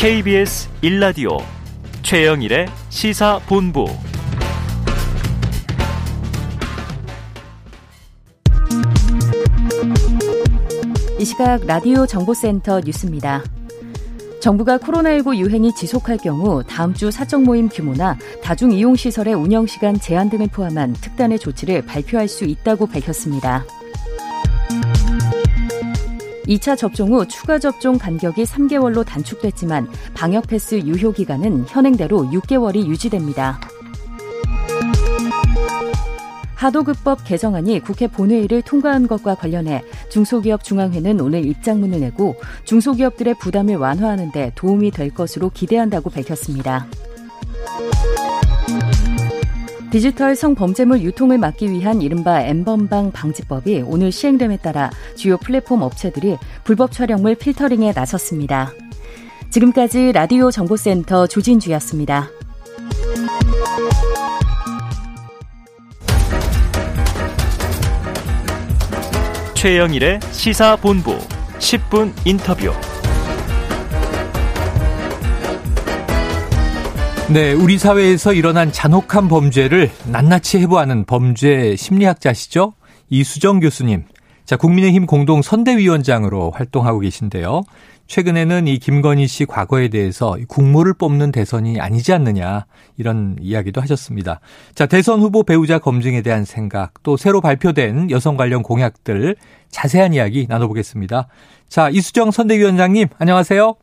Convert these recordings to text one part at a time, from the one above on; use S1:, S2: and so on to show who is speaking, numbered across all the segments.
S1: KBS 1라디오 최영일의 시사본부
S2: 이 시각 라디오 정보센터 뉴스입니다. 정부가 코로나19 유행이 지속할 경우 다음 주 사적 모임 규모나 다중 이용 시설의 운영 시간 제한 등을 포함한 특단의 조치를 발표할 수 있다고 밝혔습니다. 2차 접종 후 추가 접종 간격이 3개월로 단축됐지만 방역 패스 유효 기간은 현행대로 6개월이 유지됩니다. 하도급법 개정안이 국회 본회의를 통과한 것과 관련해 중소기업 중앙회는 오늘 입장문을 내고 중소기업들의 부담을 완화하는 데 도움이 될 것으로 기대한다고 밝혔습니다. 디지털 성범죄물 유통을 막기 위한 이른바 엠번방 방지법이 오늘 시행됨에 따라 주요 플랫폼 업체들이 불법 촬영물 필터링에 나섰습니다. 지금까지 라디오 정보센터 조진주였습니다.
S1: 최영일의 시사본부 10분 인터뷰.
S3: 네, 우리 사회에서 일어난 잔혹한 범죄를 낱낱이 해부하는 범죄 심리학자시죠? 이수정 교수님. 자, 국민의힘 공동 선대위원장으로 활동하고 계신데요. 최근에는 이 김건희 씨 과거에 대해서 국모를 뽑는 대선이 아니지 않느냐 이런 이야기도 하셨습니다. 자, 대선 후보 배우자 검증에 대한 생각 또 새로 발표된 여성 관련 공약들 자세한 이야기 나눠보겠습니다. 자, 이수정 선대위원장님 안녕하세요.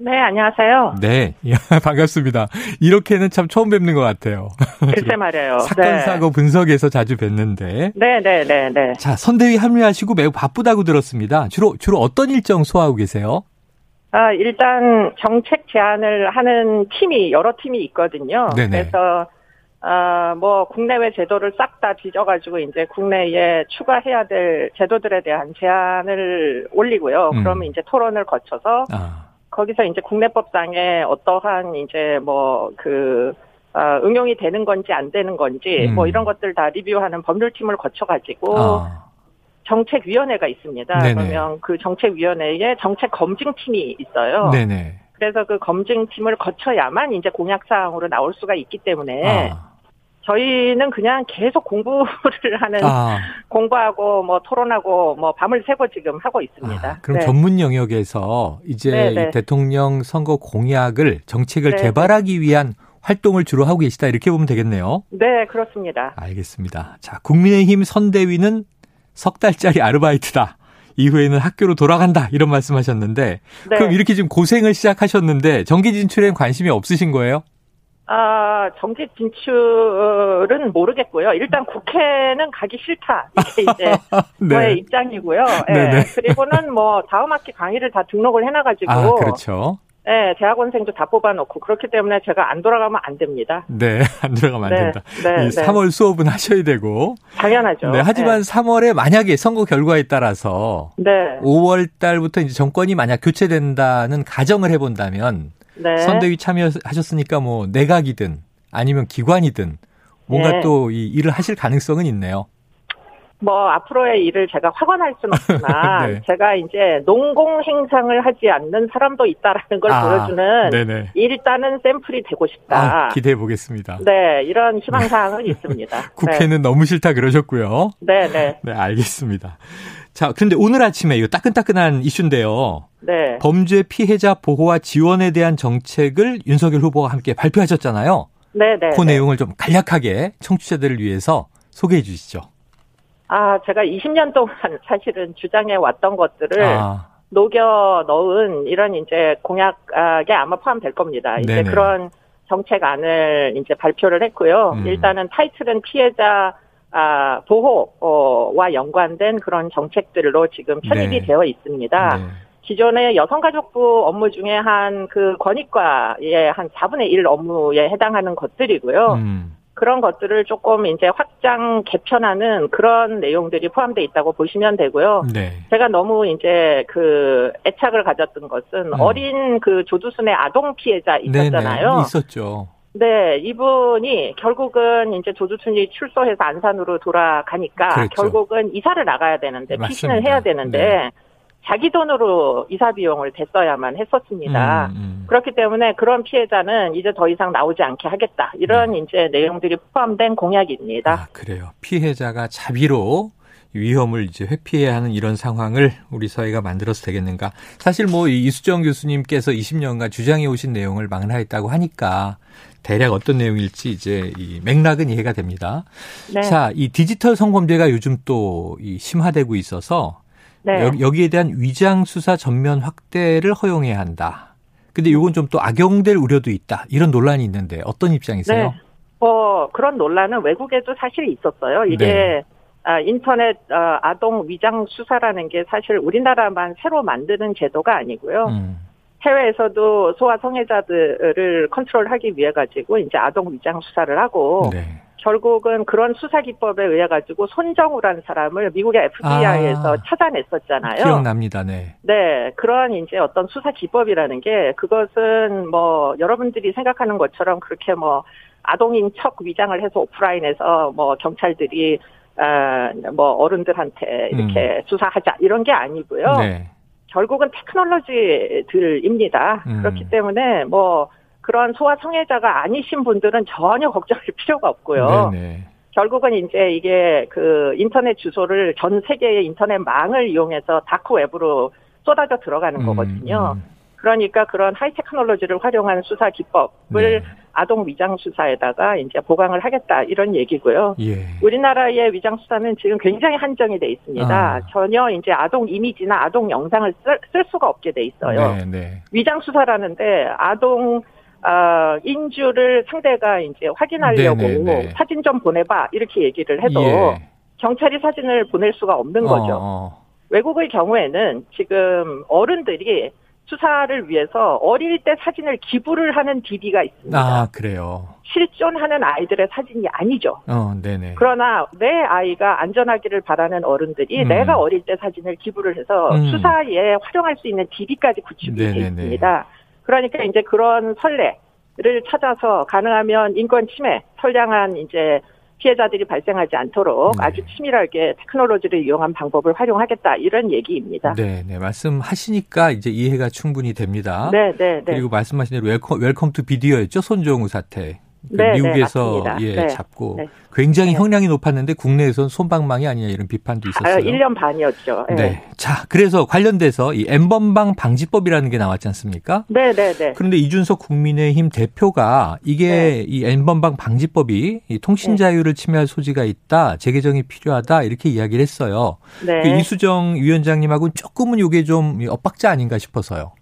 S4: 네, 안녕하세요.
S3: 네, 반갑습니다. 이렇게는 참 처음 뵙는 것 같아요.
S4: 글쎄 말이에요.
S3: 사건,
S4: 네.
S3: 사고 분석에서 자주 뵀는데.
S4: 네, 네, 네, 네.
S3: 자, 선대위 합류하시고 매우 바쁘다고 들었습니다. 주로, 주로 어떤 일정 소화하고 계세요?
S4: 아, 일단 정책 제안을 하는 팀이, 여러 팀이 있거든요.
S3: 네네.
S4: 그래서, 아, 뭐, 국내외 제도를 싹 다 뒤져가지고 이제 국내에 추가해야 될 제도들에 대한 제안을 올리고요.
S3: 음.
S4: 그러면 이제 토론을 거쳐서
S3: 아,
S4: 거기서 이제 국내법상에 어떠한 이제 뭐그 아, 응용이 되는 건지 안 되는 건지
S3: 음.
S4: 뭐 이런 것들 다 리뷰하는 법률팀을 거쳐가지고
S3: 아,
S4: 정책위원회가 있습니다.
S3: 네네.
S4: 그러면 그 정책위원회에 정책 검증팀이 있어요.
S3: 네네.
S4: 그래서 그 검증팀을 거쳐야만 이제 공약사항으로 나올 수가 있기 때문에
S3: 아,
S4: 저희는 그냥 계속 공부를 하는
S3: 아,
S4: 공부하고 뭐 토론하고 뭐 밤을 새고 지금 하고 있습니다.
S3: 아, 그럼
S4: 네.
S3: 전문 영역에서 이제
S4: 네, 네.
S3: 이 대통령 선거 공약을 정책을
S4: 네,
S3: 개발하기 위한 활동을 주로 하고 계시다 이렇게 보면 되겠네요.
S4: 네, 그렇습니다.
S3: 알겠습니다. 자, 국민의힘 선대위는 석 달짜리 아르바이트다. 이후에는 학교로 돌아간다. 이런 말씀하셨는데
S4: 네.
S3: 그럼 이렇게 지금 고생을 시작하셨는데 정기 진출엔 관심이 없으신 거예요?
S4: 아, 정치 진출은 모르겠고요. 일단 국회는 가기 싫다. 이게 이제 저의 입장이고요. 예.
S3: 네. 네네.
S4: 그리고는 뭐 다음 학기 강의를 다 등록을 해놔가지고,
S3: 아, 그렇죠.
S4: 예, 대학원생도 다 뽑아놓고 그렇기 때문에 제가 안 돌아가면 안 됩니다.
S3: 네, 안 들어가면 안
S4: 네,
S3: 된다.
S4: 네,
S3: 이
S4: 네.
S3: 3월 수업은 하셔야 되고.
S4: 당연하죠.
S3: 네, 하지만 3월에 만약에 선거 결과에 따라서
S4: 네, 네,
S3: 5월 달부터 이제 정권이 만약 교체된다는 가정을 해본다면
S4: 네.
S3: 선대위 참여하셨으니까 뭐 내각이든 아니면 기관이든 뭔가
S4: 네.
S3: 또이 일을 하실 가능성은 있네요.
S4: 뭐 앞으로의 일을 제가 확언할 수는 없지만
S3: 네.
S4: 제가 이제 농공 행상을 하지 않는 사람도 있다라는 걸
S3: 아,
S4: 보여주는
S3: 네네.
S4: 일단은 샘플이 되고 싶다.
S3: 아, 기대해 보겠습니다.
S4: 네, 이런 희망 사항은 있습니다.
S3: 국회는 너무 싫다 그러셨고요.
S4: 네, 네,
S3: 네, 알겠습니다. 자, 그런데 오늘 아침에 이거 따끈따끈한 이슈인데요.
S4: 네.
S3: 범죄 피해자 보호와 지원에 대한 정책을 윤석열 후보와 함께 발표하셨잖아요.
S4: 네, 네.
S3: 그
S4: 네.
S3: 내용을 좀 간략하게 청취자들을 위해서 소개해 주시죠.
S4: 아, 제가 20년 동안 사실은 주장해 왔던 것들을
S3: 아,
S4: 녹여 넣은 이런 이제 공약에 아마 포함될 겁니다. 이제
S3: 네네.
S4: 그런 정책안을 이제 발표를 했고요.
S3: 음.
S4: 일단은 타이틀은 피해자 아, 보호와 연관된 그런 정책들로 지금 편입이
S3: 네.
S4: 되어 있습니다.
S3: 네.
S4: 기존의 여성가족부 업무 중에 한그 건의과의 한 4분의 1 업무에 해당하는 것들이고요.
S3: 음,
S4: 그런 것들을 조금 이제 확장 개편하는 그런 내용들이 포함되어 있다고 보시면 되고요.
S3: 네.
S4: 제가 너무 이제 그 애착을 가졌던 것은
S3: 음.
S4: 어린 그 조두순의 아동 피해자 있었잖아요.
S3: 네네. 있었죠.
S4: 네, 이분이 결국은 이제 조두순이 출소해서 안산으로 돌아가니까
S3: 그렇죠.
S4: 결국은 이사를 나가야 되는데 피신을
S3: 맞습니다.
S4: 해야 되는데
S3: 네.
S4: 자기 돈으로 이사 비용을 댔어야만 했었습니다.
S3: 음, 음.
S4: 그렇기 때문에 그런 피해자는 이제 더 이상 나오지 않게 하겠다. 이런
S3: 네.
S4: 이제 내용들이 포함된 공약입니다.
S3: 아, 그래요. 피해자가 자비로 위험을 이제 회피해야 하는 이런 상황을 우리 사회가 만들어서 되겠는가. 사실 뭐 이수정 교수님께서 20년간 주장해 오신 내용을 망라했다고 하니까 대략 어떤 내용일지 이제 이 맥락은 이해가 됩니다.
S4: 네.
S3: 자, 이 디지털 성범죄가 요즘 또 이 심화되고 있어서
S4: 네.
S3: 여- 여기에 대한 위장 수사 전면 확대를 허용해야 한다. 근데 이건 좀 또 악용될 우려도 있다. 이런 논란이 있는데 어떤 입장이세요?
S4: 네. 뭐 그런 논란은 외국에도 사실 있었어요. 이게
S3: 네.
S4: 아, 인터넷 어, 아동 위장 수사라는 게 사실 우리나라만 새로 만드는 제도가 아니고요.
S3: 음.
S4: 해외에서도 소아 성애자들을 컨트롤하기 위해 가지고 이제 아동 위장 수사를 하고
S3: 네.
S4: 결국은 그런 수사 기법에 의해 가지고 손정우라는 사람을 미국의 FBI에서
S3: 아.
S4: 찾아냈었잖아요.
S3: 기억납니다. 네.
S4: 네, 그러한 이제 어떤 수사 기법이라는 게 그것은 뭐 여러분들이 생각하는 것처럼 그렇게 뭐 아동인 척 위장을 해서 오프라인에서 뭐 경찰들이 아뭐 어른들한테 이렇게 수사하자 이런 게 아니고요.
S3: 음. 네.
S4: 결국은 테크놀로지들입니다.
S3: 음.
S4: 그렇기 때문에 뭐 그런 소아 성애자가 아니신 분들은 전혀 걱정할 필요가 없고요.
S3: 네네.
S4: 결국은 이제 이게 그 인터넷 주소를 전 세계의 인터넷 망을 이용해서 다크 웹으로 쏟아져 들어가는 거거든요.
S3: 음,
S4: 그러니까 그런 하이 테크놀로지를 활용한 수사 기법을
S3: 네.
S4: 아동 위장 수사에다가 이제 보강을 하겠다 이런 얘기고요.
S3: 예.
S4: 우리나라의 위장 수사는 지금 굉장히 한정이 돼 있습니다.
S3: 아.
S4: 전혀 이제 아동 이미지나 아동 영상을 쓸, 쓸 수가 없게 돼 있어요.
S3: 네, 네.
S4: 위장 수사라는데 아동 어, 인주를 상대가 이제 확인하려고
S3: 네네네.
S4: 사진 좀 보내봐 이렇게 얘기를 해도
S3: 예.
S4: 경찰이 사진을 보낼 수가 없는 거죠.
S3: 어, 어.
S4: 외국의 경우에는 지금 어른들이 수사를 위해서 어릴 때 사진을 기부를 하는 DB가 있습니다.
S3: 아, 그래요.
S4: 실존하는 아이들의 사진이 아니죠.
S3: 어, 네네.
S4: 그러나 내 아이가 안전하기를 바라는 어른들이
S3: 음.
S4: 내가 어릴 때 사진을 기부를 해서
S3: 음.
S4: 수사에 활용할 수 있는 DB까지 구축이 되어. 있습니다. 그러니까 이제 그런 선례를 찾아서 가능하면 인권 침해, 선량한 이제 피해자들이 발생하지 않도록
S3: 네.
S4: 아주 치밀하게 테크놀로지를 이용한 방법을 활용하겠다 이런 얘기입니다.
S3: 네, 네. 말씀하시니까 이제 이해가 충분히 됩니다.
S4: 네, 네, 네.
S3: 그리고 말씀하신 대로 Welcome, Welcome to Video였죠. 손정우 사태. 그
S4: 네, 네,
S3: 미국에서
S4: 맞습니다.
S3: 예,
S4: 네.
S3: 잡고
S4: 네.
S3: 굉장히
S4: 네.
S3: 형량이 높았는데 국내에서는 솜방망이 아니냐 이런 비판도
S4: 아,
S3: 있었어요.
S4: 1년 반이었죠. 네.
S3: 네. 자, 그래서 관련돼서 이 N번방 방지법이라는 게 나왔지 않습니까?
S4: 네, 네, 네.
S3: 그런데 이준석 국민의힘 대표가 이게
S4: 네.
S3: 이 N번방 방지법이 이 통신 자유를 침해할 소지가 있다, 재개정이 필요하다 이렇게 이야기를 했어요.
S4: 네.
S3: 그 이수정 위원장님하고는 조금은 이게 좀 엇박자 아닌가 싶어서요.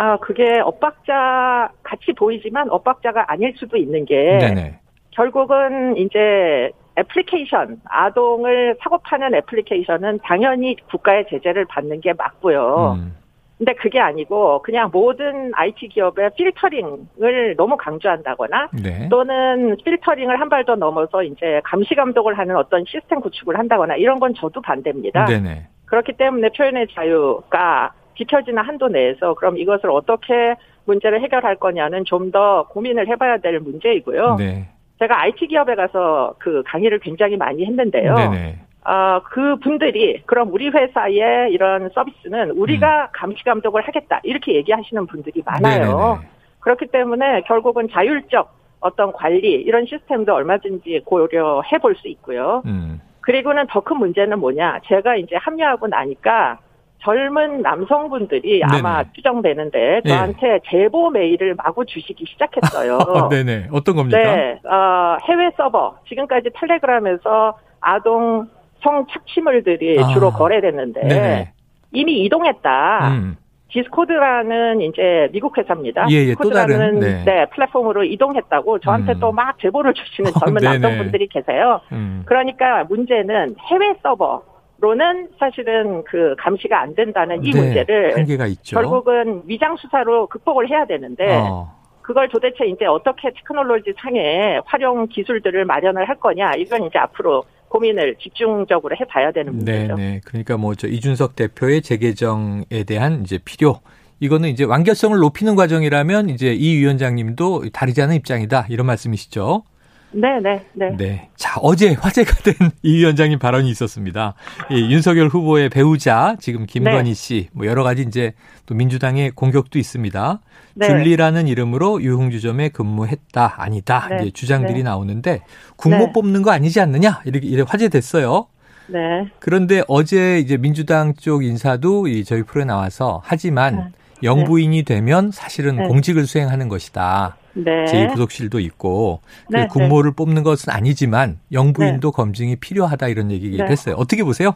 S4: 아, 그게 엇박자 같이 보이지만 엇박자가 아닐 수도 있는 게
S3: 네네.
S4: 결국은 이제 애플리케이션, 아동을 사고 파는 애플리케이션은 당연히 국가의 제재를 받는 게 맞고요.
S3: 음,
S4: 근데 그게 아니고 그냥 모든 IT 기업의 필터링을 너무 강조한다거나
S3: 네.
S4: 또는 필터링을 한 발 더 넘어서 이제 감시 감독을 하는 어떤 시스템 구축을 한다거나 이런 건 저도 반대입니다.
S3: 네네.
S4: 그렇기 때문에 표현의 자유가 지켜지는 한도 내에서 그럼 이것을 어떻게 문제를 해결할 거냐는 좀 더 고민을 해봐야 될 문제이고요.
S3: 네.
S4: 제가 IT 기업에 가서 그 강의를 굉장히 많이 했는데요.
S3: 네네.
S4: 어, 그 분들이 그럼 우리 회사의 이런 서비스는 우리가 감시 감독을 하겠다 이렇게 얘기하시는 분들이 많아요.
S3: 음. 네네네.
S4: 그렇기 때문에 결국은 자율적 어떤 관리 이런 시스템도 얼마든지 고려해 볼 수 있고요.
S3: 음.
S4: 그리고는 더 큰 문제는 뭐냐? 제가 이제 합류하고 나니까 젊은 남성분들이 아마
S3: 네네.
S4: 추정되는데
S3: 예.
S4: 저한테 제보 메일을 마구 주시기 시작했어요.
S3: 네네. 어떤 겁니까?
S4: 네, 어, 해외 서버 지금까지 텔레그램에서 아동 성 착취물들이
S3: 아.
S4: 주로 거래됐는데
S3: 네네.
S4: 이미 이동했다.
S3: 음.
S4: 디스코드라는 이제 미국 회사입니다.
S3: 예, 예, 또 다른,
S4: 디스코드라는
S3: 네.
S4: 네. 플랫폼으로 이동했다고 저한테
S3: 음.
S4: 또막 제보를 주시는
S3: 어,
S4: 젊은
S3: 네네.
S4: 남성분들이 계세요.
S3: 음.
S4: 그러니까 문제는 해외 서버 로는 사실은 그 감시가 안 된다는 이
S3: 네,
S4: 문제를
S3: 한계가 있죠.
S4: 결국은 위장 수사로 극복을 해야 되는데
S3: 어.
S4: 그걸 도대체 이제 어떻게 테크놀로지 상의 활용 기술들을 마련을 할 거냐 이건 이제 앞으로 고민을 집중적으로 해봐야 되는 문제죠.
S3: 네네. 그러니까 뭐 저 이준석 대표의 재개정에 대한 이제 필요. 이거는 이제 완결성을 높이는 과정이라면 이제 이 위원장님도 다르지 않은 입장이다 이런 말씀이시죠.
S4: 네, 네, 네.
S3: 네. 자, 어제 화제가 된 이 위원장님 발언이 있었습니다. 이 윤석열 후보의 배우자, 지금 김건희
S4: 네.
S3: 씨, 뭐 여러 가지 이제 또 민주당의 공격도 있습니다.
S4: 네.
S3: 줄리라는 이름으로 유흥주점에 근무했다, 아니다,
S4: 네.
S3: 이제 주장들이
S4: 네.
S3: 나오는데 국모
S4: 네.
S3: 뽑는 거 아니지 않느냐? 이렇게, 이렇게 화제됐어요.
S4: 네.
S3: 그런데 어제 이제 민주당 쪽 인사도 이 저희 프로에 나와서 하지만 영부인이 되면 사실은
S4: 네.
S3: 공직을 수행하는 것이다.
S4: 네.
S3: 제2부속실도 있고 그
S4: 네,
S3: 국모를 뽑는 것은 아니지만 영부인도 검증이 필요하다 이런 얘기를
S4: 네.
S3: 했어요. 어떻게 보세요?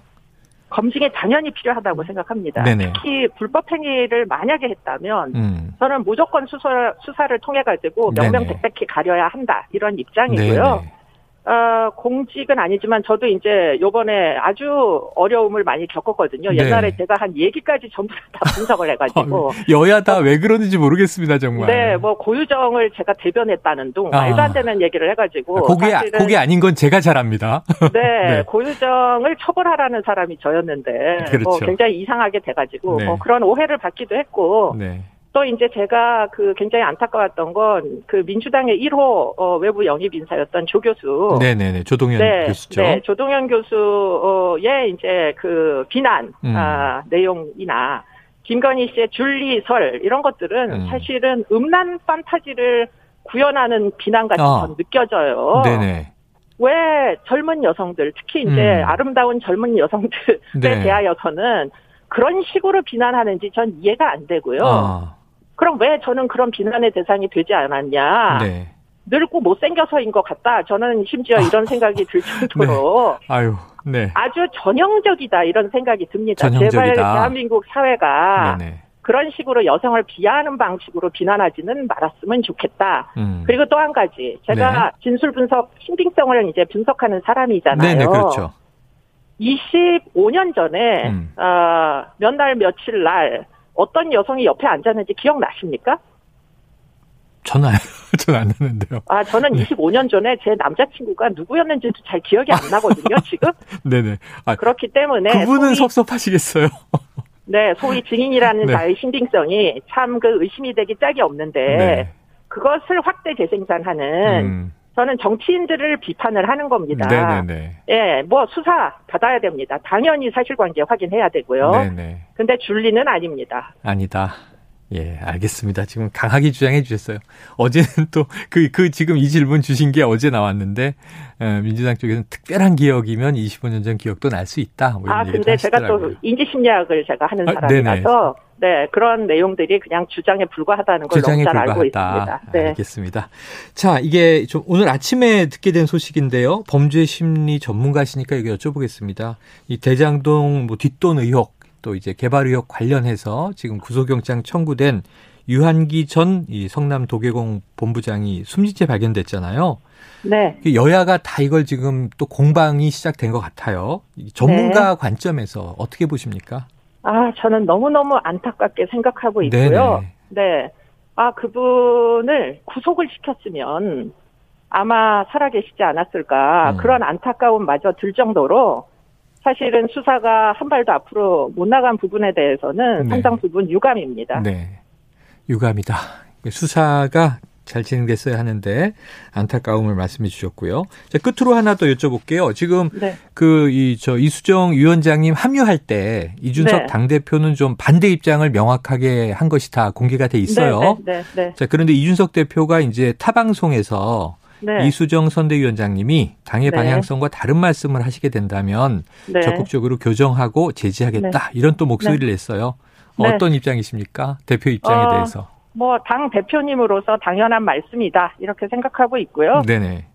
S4: 검증이 당연히 필요하다고 생각합니다.
S3: 네네.
S4: 특히 불법 행위를 만약에 했다면
S3: 음.
S4: 저는 무조건 수사, 수사를 통해 가지고. 명명백백히 가려야 한다 이런 입장이고요.
S3: 네네.
S4: 어, 공직은 아니지만 저도 이제 요번에 아주 어려움을 많이 겪었거든요.
S3: 네.
S4: 옛날에 제가 한 얘기까지 전부 다 분석을 해가지고.
S3: 여야 다 왜 그러는지 모르겠습니다 정말.
S4: 네, 뭐 고유정을 제가 대변했다는 둥
S3: 아.
S4: 말도 안 되는 얘기를 해가지고
S3: 그게
S4: 사실은
S3: 그게 아닌 건 제가 잘합니다.
S4: 네,
S3: 네.
S4: 고유정을 처벌하라는 사람이 저였는데
S3: 그렇죠.
S4: 뭐 굉장히 이상하게 돼가지고
S3: 네.
S4: 뭐 그런 오해를 받기도 했고
S3: 네.
S4: 또 이제 제가 그 굉장히 안타까웠던 건 그 민주당의 1호 어, 외부 영입 인사였던 조 교수.
S3: 네네네 조동현
S4: 네,
S3: 교수죠.
S4: 네, 조동현 교수의 이제 그 비난
S3: 음.
S4: 아, 내용이나 김건희 씨의 줄리설 이런 것들은
S3: 음.
S4: 사실은 음란 판타지를 구현하는 비난 같이
S3: 아.
S4: 전 느껴져요.
S3: 네네.
S4: 왜 젊은 여성들, 특히 이제
S3: 음.
S4: 아름다운 젊은 여성들에
S3: 네.
S4: 대하여서는 그런 식으로 비난하는지 전 이해가 안 되고요.
S3: 아,
S4: 그럼 왜 저는 그런 비난의 대상이 되지 않았냐?
S3: 네.
S4: 늙고 못생겨서인 것 같다. 저는 심지어 이런 생각이 들 정도로
S3: 아유, 네.
S4: 아주 전형적이다 이런 생각이 듭니다.
S3: 전형적이다.
S4: 제발 대한민국 사회가
S3: 네네.
S4: 그런 식으로 여성을 비하하는 방식으로 비난하지는 말았으면 좋겠다.
S3: 음.
S4: 그리고 또 한 가지 제가 진술 분석 신빙성을 이제 분석하는 사람이잖아요.
S3: 네네 그렇죠.
S4: 25년 전에
S3: 음.
S4: 어, 몇 날 며칠 날 어떤 여성이 옆에 앉았는지 기억나십니까?
S3: 전화 전안 나는데요.
S4: 아, 저는 25년 전에 제 남자친구가 누구였는지도 잘 기억이 안 나거든요, 지금.
S3: 네네. 아,
S4: 그렇기 때문에.
S3: 그분은
S4: 소위,
S3: 섭섭하시겠어요.
S4: 네, 소위 증인이라는
S3: 네.
S4: 자의 신빙성이 참 그 의심이 되기 짝이 없는데,
S3: 네.
S4: 그것을 확대 재생산하는,
S3: 음.
S4: 저는 정치인들을 비판을 하는 겁니다.
S3: 네네네.
S4: 예, 뭐 수사 받아야 됩니다. 당연히 사실관계 확인해야 되고요.
S3: 네네.
S4: 근데 줄리는 아닙니다.
S3: 아니다. 예, 알겠습니다. 지금 강하게 주장해 주셨어요. 어제는 또 그, 그 지금 이 질문 주신 게 어제 나왔는데, 어, 민주당 쪽에서는 특별한 기억이면 25년 전 기억도 날 수 있다. 뭐
S4: 아, 근데 제가 또. 인지심리학을 제가 하는
S3: 아,
S4: 사람이라서, 네, 그런 내용들이 그냥 주장에 불과하다는 걸 너무
S3: 주장에
S4: 잘 알고
S3: 불과하다.
S4: 있습니다. 네.
S3: 알겠습니다. 자, 이게 좀 오늘 아침에 듣게 된 소식인데요. 범죄 심리 전문가시니까 여기 여쭤보겠습니다. 이 대장동 뭐 뒷돈 의혹 또 이제 개발 의혹 관련해서 지금 구속영장 청구된 유한기 전 이 성남 도계공 본부장이 숨진 채 발견됐잖아요.
S4: 네.
S3: 여야가 다 이걸 지금 또 공방이 시작된 것 같아요. 이 전문가
S4: 네.
S3: 관점에서 어떻게 보십니까?
S4: 아, 저는 너무너무 안타깝게 생각하고 있고요. 네. 아, 그분을 구속을 시켰으면 아마 살아계시지 않았을까.
S3: 음.
S4: 그런 안타까움마저 들 정도로 사실은 수사가 한 발도 앞으로 못 나간 부분에 대해서는
S3: 네.
S4: 상당 부분 유감입니다.
S3: 네. 유감이다. 수사가 잘 진행됐어야 하는데 안타까움을 말씀해 주셨고요. 자, 끝으로 하나 더 여쭤볼게요. 지금
S4: 네.
S3: 그이 저 이수정 위원장님 합류할 때 이준석
S4: 네.
S3: 당 대표는 좀 반대 입장을 명확하게 한 것이 다 공개가 돼 있어요.
S4: 네, 네, 네.
S3: 자, 그런데 이준석 대표가 이제 타 방송에서
S4: 네.
S3: 이수정 선대위원장님이 당의
S4: 네.
S3: 방향성과 다른 말씀을 하시게 된다면
S4: 네.
S3: 적극적으로 교정하고 제지하겠다 이런 또 목소리를 냈어요.
S4: 네.
S3: 어떤 입장이십니까? 대표 입장에
S4: 어,
S3: 대해서.
S4: 뭐, 당 대표님으로서 당연한 말씀이다. 이렇게 생각하고 있고요.
S3: 네네.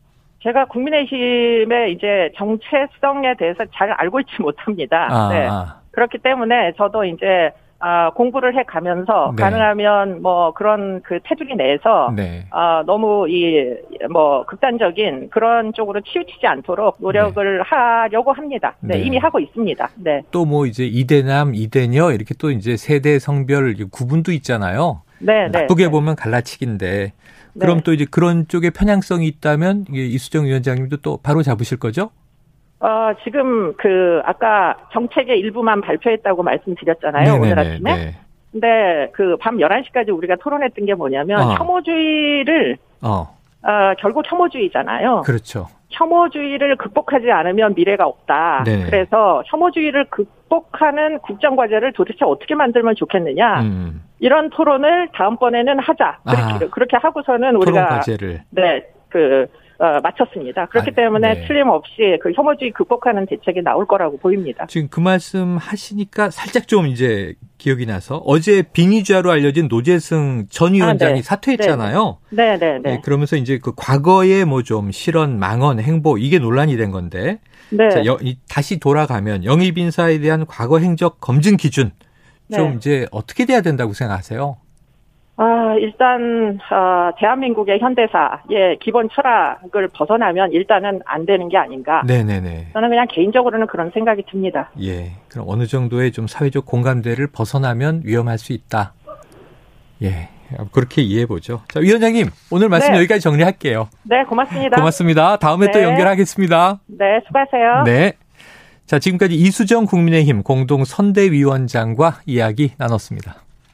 S4: 제가 국민의힘의 이제 정체성에 대해서 잘 알고 있지 못합니다.
S3: 아,
S4: 네.
S3: 아.
S4: 그렇기 때문에 저도 이제 아, 공부를 해 가면서
S3: 네.
S4: 가능하면 뭐 그런 그 테두리 내에서
S3: 네.
S4: 아, 너무 이 뭐 극단적인 그런 쪽으로 치우치지 않도록 노력을 하려고 합니다. 네,
S3: 네.
S4: 이미 하고 있습니다. 네.
S3: 또 뭐 이제 이대남, 이대녀 이렇게 또 이제 세대 성별 구분도 있잖아요.
S4: 네, 네.
S3: 나쁘게
S4: 네.
S3: 보면 갈라치기인데 그럼
S4: 네.
S3: 또 이제 그런 쪽에 편향성이 있다면 이수정 위원장님도 또 바로 잡으실 거죠?
S4: 어, 지금 그 아까 정책의 일부만 발표했다고 말씀드렸잖아요. 오늘 아침에.
S3: 네.
S4: 근데 그 밤 11시까지 우리가 토론했던 게 뭐냐면
S3: 어.
S4: 혐오주의를
S3: 어.
S4: 어, 결국 혐오주의잖아요.
S3: 그렇죠.
S4: 혐오주의를 극복하지 않으면 미래가 없다.
S3: 네.
S4: 그래서 혐오주의를 극복하는 국정과제를 도대체 어떻게 만들면 좋겠느냐.
S3: 음.
S4: 이런 토론을 다음번에는 하자. 그렇게,
S3: 아.
S4: 그렇게 하고서는 우리가
S3: 과제를.
S4: 네, 그 어, 마쳤습니다. 그렇기
S3: 아,
S4: 때문에
S3: 네.
S4: 틀림없이 그 혐오주의 극복하는 대책이 나올 거라고 보입니다.
S3: 지금 그 말씀 하시니까 살짝 좀 이제 기억이 나서 어제 빙의죄로 알려진 노재승 전 위원장이
S4: 아, 네.
S3: 사퇴했잖아요.
S4: 네, 네, 네.
S3: 네, 그러면서 이제 그 과거의 뭐 좀 실언, 망언, 행보 이게 논란이 된 건데
S4: 네.
S3: 자, 여- 이- 다시 돌아가면 영입 인사에 대한 과거 행적 검증 기준 좀
S4: 네.
S3: 이제 어떻게 돼야 된다고 생각하세요?
S4: 아, 일단 어, 대한민국의 현대사의 기본 철학을 벗어나면 일단은 안 되는 게 아닌가.
S3: 네네네.
S4: 저는 그냥 개인적으로는 그런 생각이 듭니다.
S3: 예. 그럼 어느 정도의 좀 사회적 공감대를 벗어나면 위험할 수 있다. 예. 그렇게 이해해 보죠. 자, 위원장님, 오늘 말씀
S4: 네.
S3: 여기까지 정리할게요.
S4: 네, 고맙습니다.
S3: 고맙습니다. 다음에 또
S4: 네.
S3: 연결하겠습니다.
S4: 네, 수고하세요.
S3: 네. 자, 지금까지 이수정 국민의힘 공동 선대위원장과 이야기 나눴습니다.